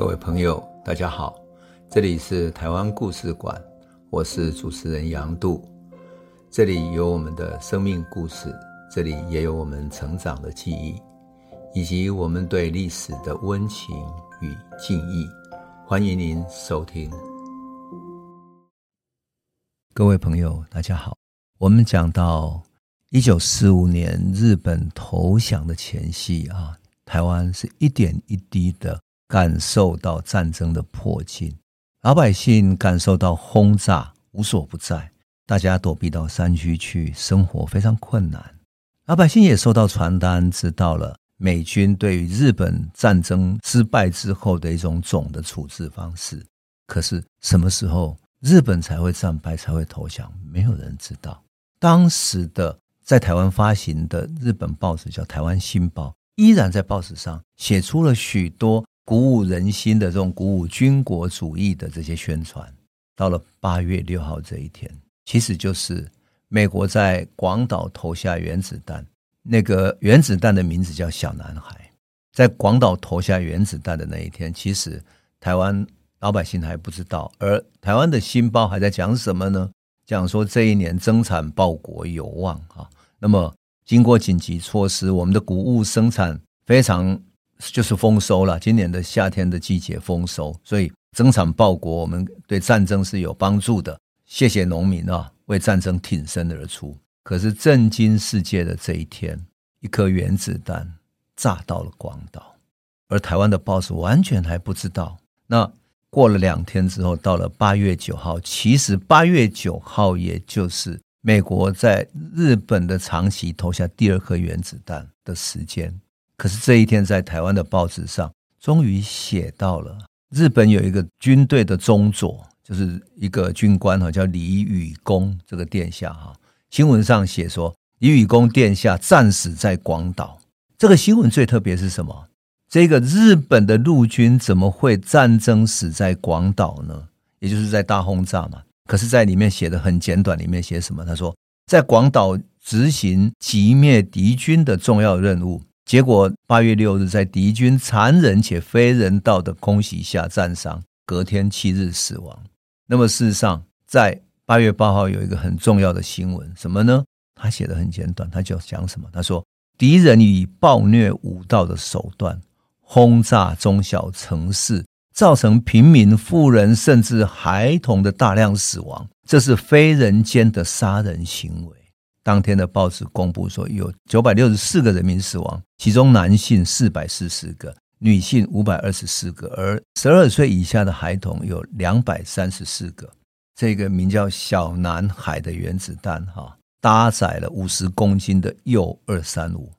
各位朋友，大家好，这里是台湾故事馆，我是主持人杨度，这里有我们的生命故事，这里也有我们成长的记忆，以及我们对历史的温情与敬意。欢迎您收听。各位朋友，大家好，我们讲到一九四五年日本投降的前夕啊，台湾是一点一滴的。感受到战争的迫近，老百姓感受到轰炸无所不在，大家躲避到山区去，生活非常困难。老百姓也收到传单，知道了美军对于日本战争失败之后的一种总的处置方式。可是什么时候日本才会战败，才会投降？没有人知道。当时的在台湾发行的日本报纸叫《台湾新报》，依然在报纸上写出了许多。鼓舞人心的这种鼓舞军国主义的这些宣传，到了八月六号这一天，其实就是美国在广岛投下原子弹。那个原子弹的名字叫小男孩。在广岛投下原子弹的那一天，其实台湾老百姓还不知道，而台湾的新报还在讲什么呢？讲说这一年增产报国有望啊。那么经过紧急措施，我们的谷物生产非常。就是丰收了，今年的夏天的季节丰收，所以增产报国，我们对战争是有帮助的。谢谢农民啊，为战争挺身而出。可是震惊世界的这一天，一颗原子弹炸到了广岛，而台湾的报纸完全还不知道。那过了两天之后，到了八月九号，其实八月九号也就是美国在日本的长崎投下第二颗原子弹的时间。可是这一天，在台湾的报纸上，终于写到了日本有一个军队的中佐，就是一个军官哈，叫李宇公这个殿下哈。新闻上写说，李宇公殿下战死在广岛。这个新闻最特别是什么？这个日本的陆军怎么会战争死在广岛呢？也就是在大轰炸嘛。可是，在里面写的很简短，里面写什么？他说，在广岛执行击灭敌军的重要任务。结果八月六日，在敌军残忍且非人道的空袭下战伤，隔天七日死亡。那么事实上，在八月八号有一个很重要的新闻，什么呢？他写的很简短，他就讲什么？他说，敌人以暴虐武道的手段轰炸中小城市，造成平民、妇人甚至孩童的大量死亡，这是非人间的杀人行为。当天的报纸公布说，有九百六十四个人民死亡，其中男性四百四十个，女性五百二十四个，而十二岁以下的孩童有两百三十四个。这个名叫“小男孩”的原子弹，哈，搭载了五十公斤的铀二三五，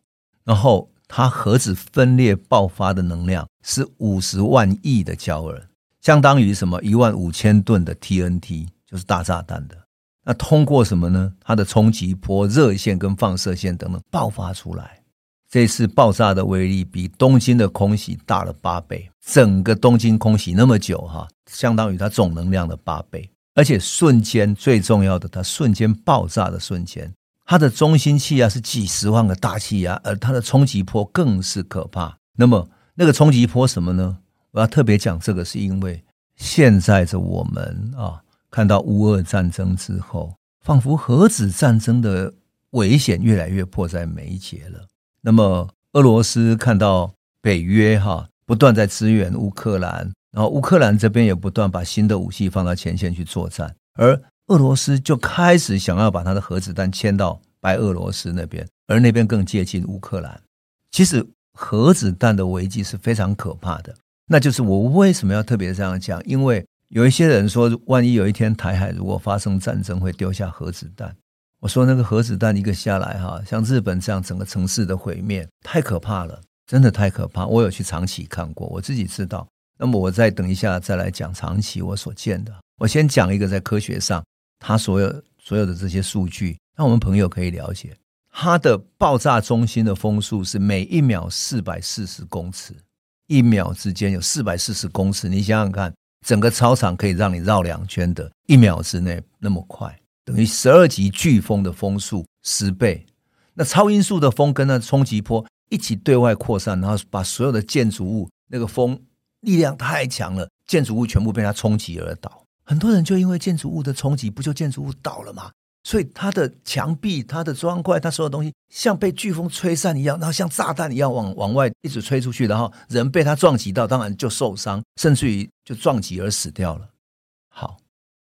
然后它核子分裂爆发的能量是五十万亿的焦耳，相当于什么一万五千吨的 TNT，就是大炸弹的。那通过什么呢？它的冲击波、热线跟放射线等等爆发出来。这次爆炸的威力比东京的空袭大了八倍。整个东京空袭那么久，哈，相当于它总能量的八倍。而且瞬间最重要的，它瞬间爆炸的瞬间，它的中心气压是几十万个大气压，而它的冲击波更是可怕。那么那个冲击波什么呢？我要特别讲这个，是因为现在的我们啊。看到乌俄战争之后，仿佛核子战争的危险越来越迫在眉睫了。那么，俄罗斯看到北约哈不断在支援乌克兰，然后乌克兰这边也不断把新的武器放到前线去作战，而俄罗斯就开始想要把他的核子弹迁到白俄罗斯那边，而那边更接近乌克兰。其实，核子弹的危机是非常可怕的。那就是我为什么要特别这样讲，因为。有一些人说，万一有一天台海如果发生战争，会丢下核子弹。我说那个核子弹一个下来，哈，像日本这样整个城市的毁灭，太可怕了，真的太可怕。我有去长崎看过，我自己知道。那么我再等一下再来讲长崎我所见的。我先讲一个在科学上，它所有所有的这些数据，让我们朋友可以了解，它的爆炸中心的风速是每一秒四百四十公尺，一秒之间有四百四十公尺，你想想看。整个操场可以让你绕两圈的，一秒之内那么快，等于十二级飓风的风速十倍。那超音速的风跟那冲击波一起对外扩散，然后把所有的建筑物那个风力量太强了，建筑物全部被它冲击而倒。很多人就因为建筑物的冲击，不就建筑物倒了吗？所以它的墙壁、它的砖块、它所有东西像被飓风吹散一样，然后像炸弹一样往往外一直吹出去，然后人被它撞击到，当然就受伤，甚至于就撞击而死掉了。好，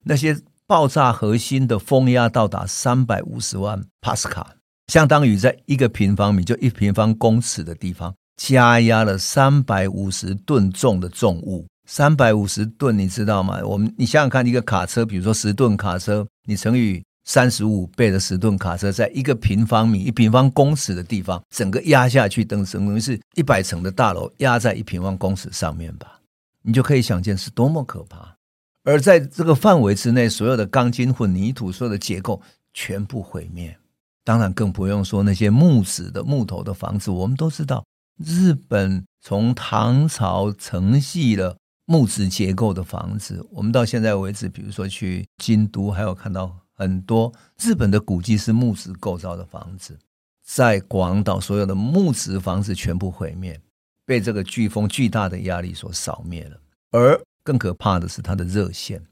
那些爆炸核心的风压到达三百五十万帕斯卡，相当于在一个平方米就一平方公尺的地方加压了三百五十吨重的重物。三百五十吨，你知道吗？我们你想想看，一个卡车，比如说十吨卡车，你乘以。三十五倍的十吨卡车，在一个平方米、一平方公尺的地方，整个压下去，等等于是一百层的大楼压在一平方公尺上面吧？你就可以想见是多么可怕。而在这个范围之内，所有的钢筋混凝土、所有的结构全部毁灭。当然，更不用说那些木质的木头的房子。我们都知道，日本从唐朝承袭了木质结构的房子。我们到现在为止，比如说去京都，还有看到。很多日本的古迹是木质构造的房子，在广岛所有的木质房子全部毁灭，被这个飓风巨大的压力所扫灭了。而更可怕的是它的热线，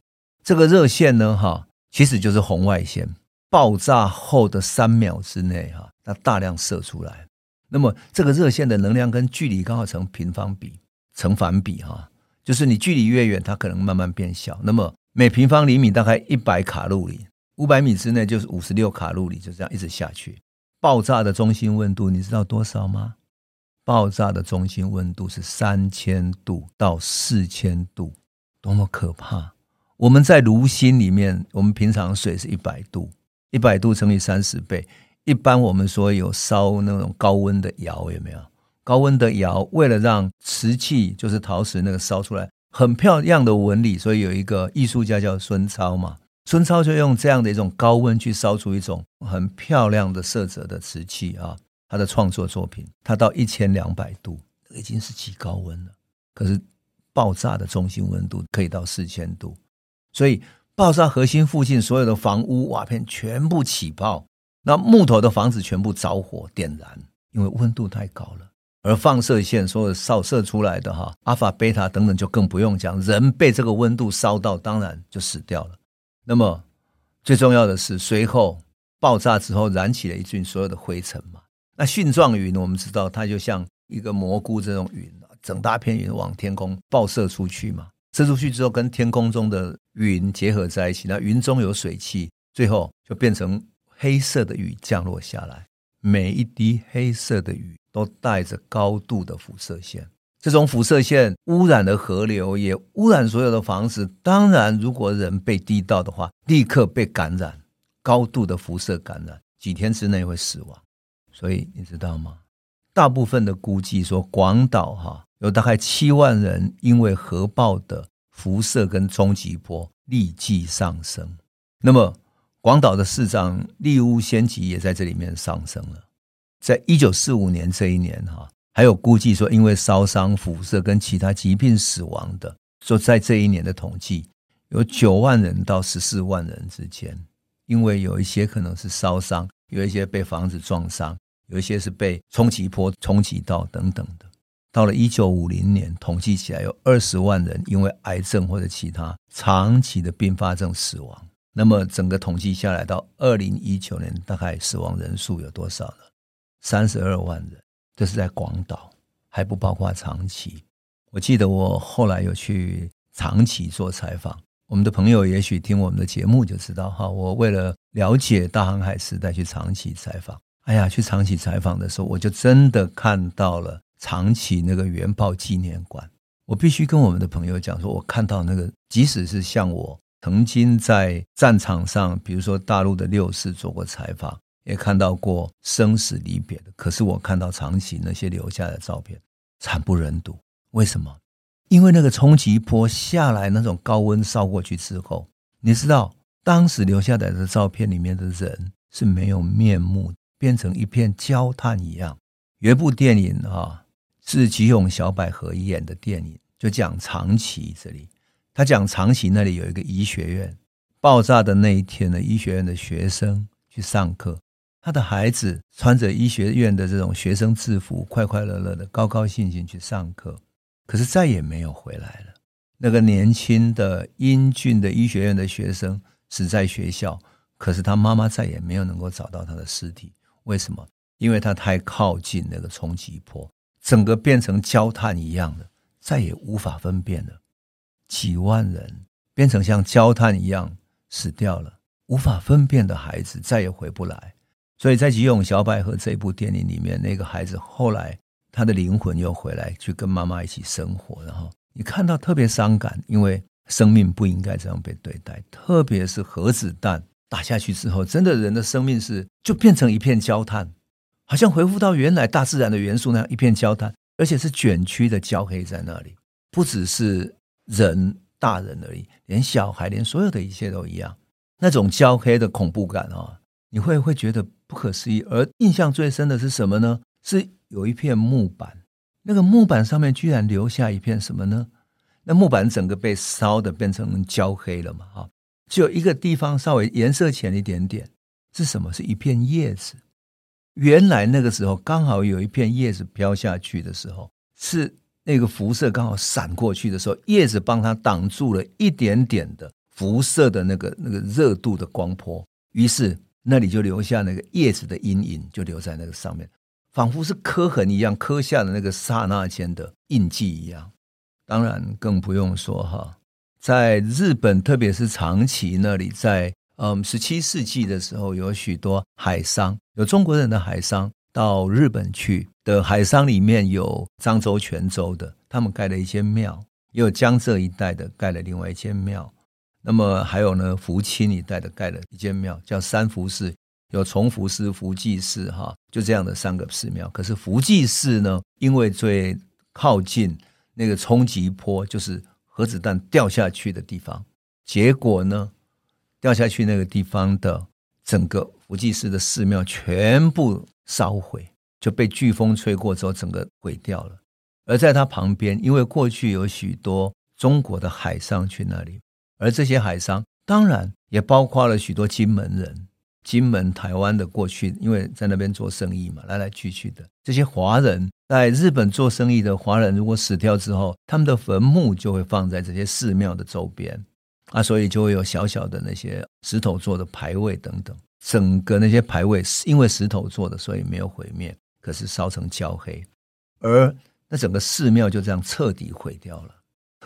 这个热线呢，哈，其实就是红外线，爆炸后的三秒之内，哈，它大量射出来。那么这个热线的能量跟距离刚好成平方比，成反比，哈，就是你距离越远，它可能慢慢变小。那么每平方厘米大概一百卡路里。五百米之内就是五十六卡路里，就这样一直下去。爆炸的中心温度你知道多少吗？爆炸的中心温度是三千度到四千度，多么可怕！我们在炉心里面，我们平常水是一百度，一百度乘以三十倍。一般我们说有烧那种高温的窑，有没有？高温的窑为了让瓷器，就是陶瓷那个烧出来很漂亮的纹理，所以有一个艺术家叫孙超嘛。孙超就用这样的一种高温去烧出一种很漂亮的色泽的瓷器啊，他的创作作品，他到一千两百度，已经是极高温了。可是爆炸的中心温度可以到四千度，所以爆炸核心附近所有的房屋瓦片全部起爆，那木头的房子全部着火点燃，因为温度太高了。而放射线所有扫射出来的哈，阿法、贝塔等等就更不用讲，人被这个温度烧到，当然就死掉了。那么最重要的是，随后爆炸之后燃起了一群所有的灰尘嘛。那蕈状云我们知道，它就像一个蘑菇这种云，整大片云往天空爆射出去嘛。射出去之后，跟天空中的云结合在一起，那云中有水汽，最后就变成黑色的雨降落下来。每一滴黑色的雨都带着高度的辐射线。这种辐射线污染了河流，也污染所有的房子。当然，如果人被滴到的话，立刻被感染，高度的辐射感染，几天之内会死亡。所以你知道吗？大部分的估计说，广岛哈有大概七万人因为核爆的辐射跟冲击波立即上升。那么，广岛的市长利屋仙吉也在这里面上升了。在一九四五年这一年哈。还有估计说，因为烧伤、辐射跟其他疾病死亡的，说在这一年的统计有九万人到十四万人之间，因为有一些可能是烧伤，有一些被房子撞伤，有一些是被冲击波冲击到等等的。到了一九五零年，统计起来有二十万人因为癌症或者其他长期的并发症死亡。那么整个统计下来，到二零一九年，大概死亡人数有多少呢？三十二万人。这是在广岛，还不包括长崎。我记得我后来有去长崎做采访，我们的朋友也许听我们的节目就知道哈。我为了了解大航海时代去长崎采访，哎呀，去长崎采访的时候，我就真的看到了长崎那个原爆纪念馆。我必须跟我们的朋友讲说，我看到那个，即使是像我曾经在战场上，比如说大陆的六四做过采访。也看到过生死离别的，可是我看到长崎那些留下的照片，惨不忍睹。为什么？因为那个冲击波下来，那种高温烧过去之后，你知道，当时留下来的照片里面的人是没有面目，变成一片焦炭一样。有一部电影啊，是吉永小百合演的电影，就讲长崎这里，他讲长崎那里有一个医学院，爆炸的那一天呢，医学院的学生去上课。他的孩子穿着医学院的这种学生制服，快快乐乐的，高高兴兴去上课。可是再也没有回来了。那个年轻的英俊的医学院的学生死在学校，可是他妈妈再也没有能够找到他的尸体。为什么？因为他太靠近那个冲击波，整个变成焦炭一样的，再也无法分辨了。几万人变成像焦炭一样死掉了，无法分辨的孩子再也回不来。所以在《吉永小百合》这部电影里面，那个孩子后来他的灵魂又回来，去跟妈妈一起生活。然后你看到特别伤感，因为生命不应该这样被对待，特别是核子弹打下去之后，真的人的生命是就变成一片焦炭，好像恢复到原来大自然的元素那样一片焦炭，而且是卷曲的焦黑在那里。不只是人大人而已，连小孩，连所有的一切都一样，那种焦黑的恐怖感啊，你会会觉得。不可思议，而印象最深的是什么呢？是有一片木板，那个木板上面居然留下一片什么呢？那木板整个被烧的变成焦黑了嘛？哈，只有一个地方稍微颜色浅一点点，是什么？是一片叶子。原来那个时候刚好有一片叶子飘下去的时候，是那个辐射刚好闪过去的时候，叶子帮它挡住了一点点的辐射的那个那个热度的光波，于是。那里就留下那个叶子的阴影，就留在那个上面，仿佛是刻痕一样，刻下的那个刹那间的印记一样。当然更不用说哈，在日本，特别是长崎那里，在嗯十七世纪的时候，有许多海商，有中国人的海商到日本去的海商里面有漳州、泉州的，他们盖了一间庙；也有江浙一带的盖了另外一间庙。那么还有呢，福清一带的盖了一间庙，叫三福寺，有崇福寺、福济寺，哈，就这样的三个寺庙。可是福济寺呢，因为最靠近那个冲击波，就是核子弹掉下去的地方，结果呢，掉下去那个地方的整个福济寺的寺庙全部烧毁，就被飓风吹过之后，整个毁掉了。而在它旁边，因为过去有许多中国的海商去那里。而这些海商当然也包括了许多金门人，金门、台湾的过去，因为在那边做生意嘛，来来去去的这些华人，在日本做生意的华人，如果死掉之后，他们的坟墓就会放在这些寺庙的周边啊，所以就会有小小的那些石头做的牌位等等。整个那些牌位是因为石头做的，所以没有毁灭，可是烧成焦黑，而那整个寺庙就这样彻底毁掉了。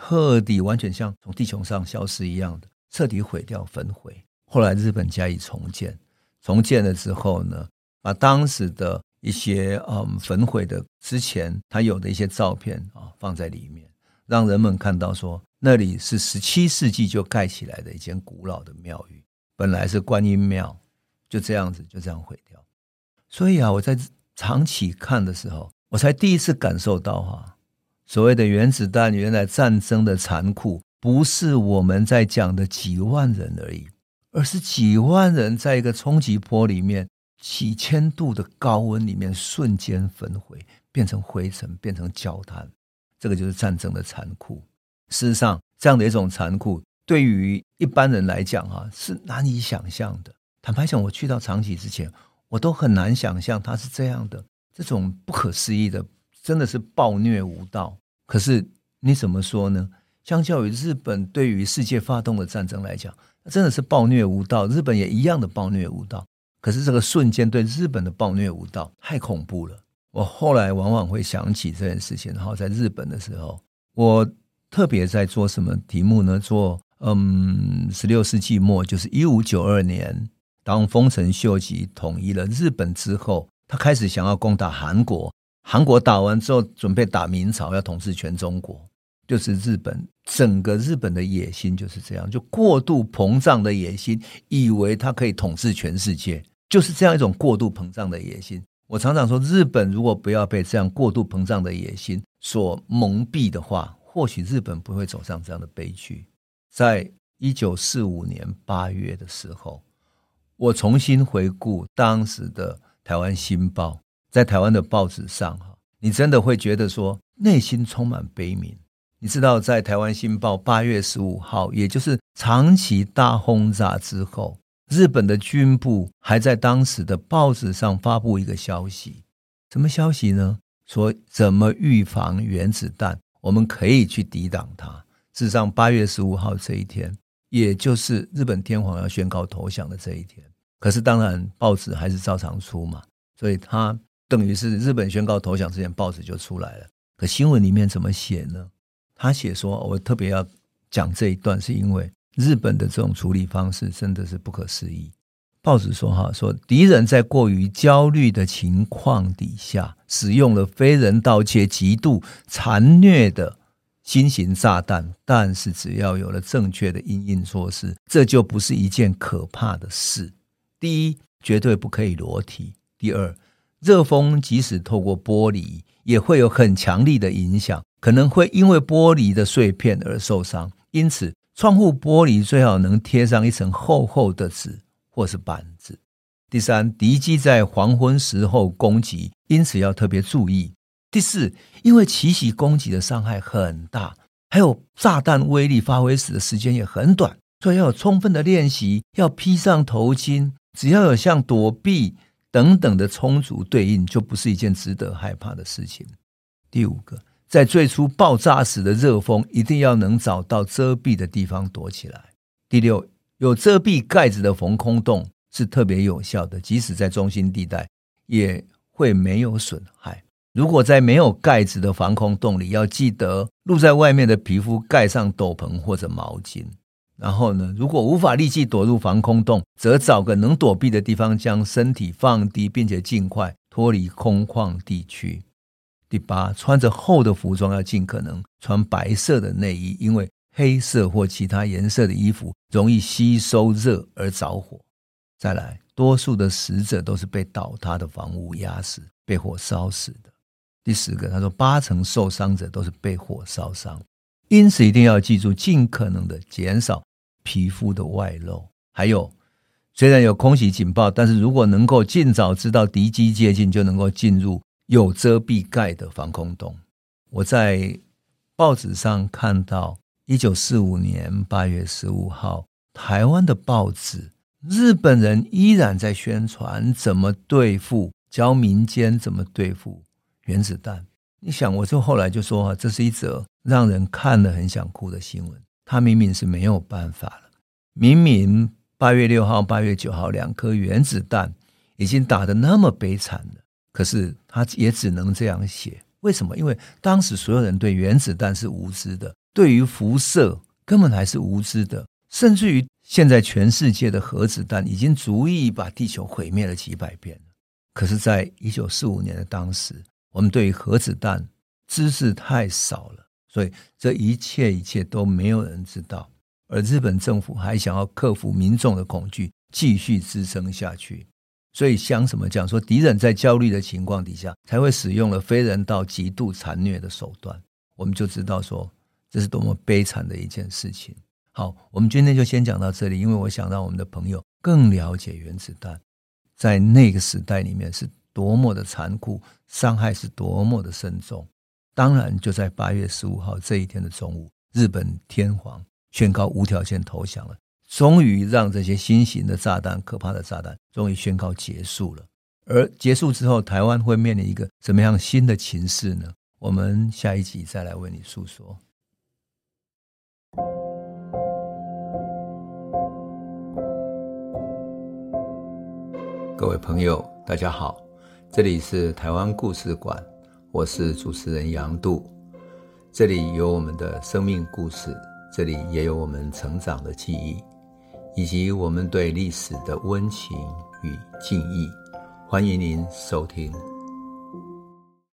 彻底完全像从地球上消失一样的彻底毁掉焚毁。后来日本加以重建，重建了之后呢，把当时的一些嗯焚毁的之前他有的一些照片啊放在里面，让人们看到说那里是十七世纪就盖起来的一间古老的庙宇，本来是观音庙，就这样子就这样毁掉。所以啊，我在长期看的时候，我才第一次感受到哈、所谓的原子弹，原来战争的残酷，不是我们在讲的几万人而已，而是几万人在一个冲击波里面，几千度的高温里面瞬间焚毁，变成灰尘，变成焦炭。这个就是战争的残酷。事实上，这样的一种残酷，对于一般人来讲啊，是难以想象的。坦白讲，我去到长崎之前，我都很难想象它是这样的，这种不可思议的，真的是暴虐无道。可是你怎么说呢？相较于日本对于世界发动的战争来讲，真的是暴虐无道。日本也一样的暴虐无道。可是这个瞬间对日本的暴虐无道太恐怖了。我后来往往会想起这件事情。然后在日本的时候，我特别在做什么题目呢？做嗯，十六世纪末，就是一五九二年，当丰臣秀吉统一了日本之后，他开始想要攻打韩国。韩国打完之后，准备打明朝，要统治全中国，就是日本整个日本的野心就是这样，就过度膨胀的野心，以为他可以统治全世界，就是这样一种过度膨胀的野心。我常常说，日本如果不要被这样过度膨胀的野心所蒙蔽的话，或许日本不会走上这样的悲剧。在一九四五年八月的时候，我重新回顾当时的台湾新报。在台湾的报纸上，哈，你真的会觉得说内心充满悲悯。你知道，在台湾新报八月十五号，也就是长崎大轰炸之后，日本的军部还在当时的报纸上发布一个消息，什么消息呢？说怎么预防原子弹？我们可以去抵挡它。事实上，八月十五号这一天，也就是日本天皇要宣告投降的这一天。可是，当然报纸还是照常出嘛，所以它等于是日本宣告投降之前，报纸就出来了。可新闻里面怎么写呢？他写说，我特别要讲这一段，是因为日本的这种处理方式真的是不可思议。报纸说哈，说敌人在过于焦虑的情况底下，使用了非人道且极度残虐的新型炸弹。但是只要有了正确的因应措施，这就不是一件可怕的事。第一，绝对不可以裸体；第二，热风即使透过玻璃，也会有很强力的影响，可能会因为玻璃的碎片而受伤。因此，窗户玻璃最好能贴上一层厚厚的纸。或是板子。第三，敌机在黄昏时候攻击，因此要特别注意。第四，因为奇袭攻击的伤害很大，还有炸弹威力发挥时的时间也很短，所以要有充分的练习，要披上头巾。只要有像躲避等等的充足对应，就不是一件值得害怕的事情。第五个，在最初爆炸时的热风，一定要能找到遮蔽的地方躲起来。第六。有遮蔽盖子的防空洞是特别有效的，即使在中心地带也会没有损害。如果在没有盖子的防空洞里，要记得露在外面的皮肤盖上斗篷或者毛巾。然后呢，如果无法立即躲入防空洞，则找个能躲避的地方，将身体放低，并且尽快脱离空旷地区。第八，穿着厚的服装要尽可能穿白色的内衣，因为。黑色或其他颜色的衣服容易吸收热而着火。再来，多数的死者都是被倒塌的房屋压死、被火烧死的。第十个，他说八成受伤者都是被火烧伤，因此一定要记住，尽可能的减少皮肤的外露。还有，虽然有空袭警报，但是如果能够尽早知道敌机接近，就能够进入有遮蔽盖的防空洞。我在报纸上看到。一九四五年八月十五号，台湾的报纸，日本人依然在宣传怎么对付，教民间怎么对付原子弹。你想，我就后来就说，这是一则让人看了很想哭的新闻。他明明是没有办法了，明明八月六号、八月九号两颗原子弹已经打得那么悲惨了，可是他也只能这样写。为什么？因为当时所有人对原子弹是无知的。对于辐射根本还是无知的，甚至于现在全世界的核子弹已经足以把地球毁灭了几百遍了。可是，在一九四五年的当时，我们对于核子弹知识太少了，所以这一切一切都没有人知道。而日本政府还想要克服民众的恐惧，继续支撑下去。所以，像什么讲说，敌人在焦虑的情况底下，才会使用了非人道、极度残虐的手段。我们就知道说。这是多么悲惨的一件事情。好，我们今天就先讲到这里，因为我想让我们的朋友更了解原子弹在那个时代里面是多么的残酷，伤害是多么的深重。当然，就在八月十五号这一天的中午，日本天皇宣告无条件投降了，终于让这些新型的炸弹、可怕的炸弹终于宣告结束了。而结束之后，台湾会面临一个怎么样新的情势呢？我们下一集再来为你诉说。各位朋友，大家好，这里是台湾故事馆，我是主持人杨度，这里有我们的生命故事，这里也有我们成长的记忆，以及我们对历史的温情与敬意，欢迎您收听。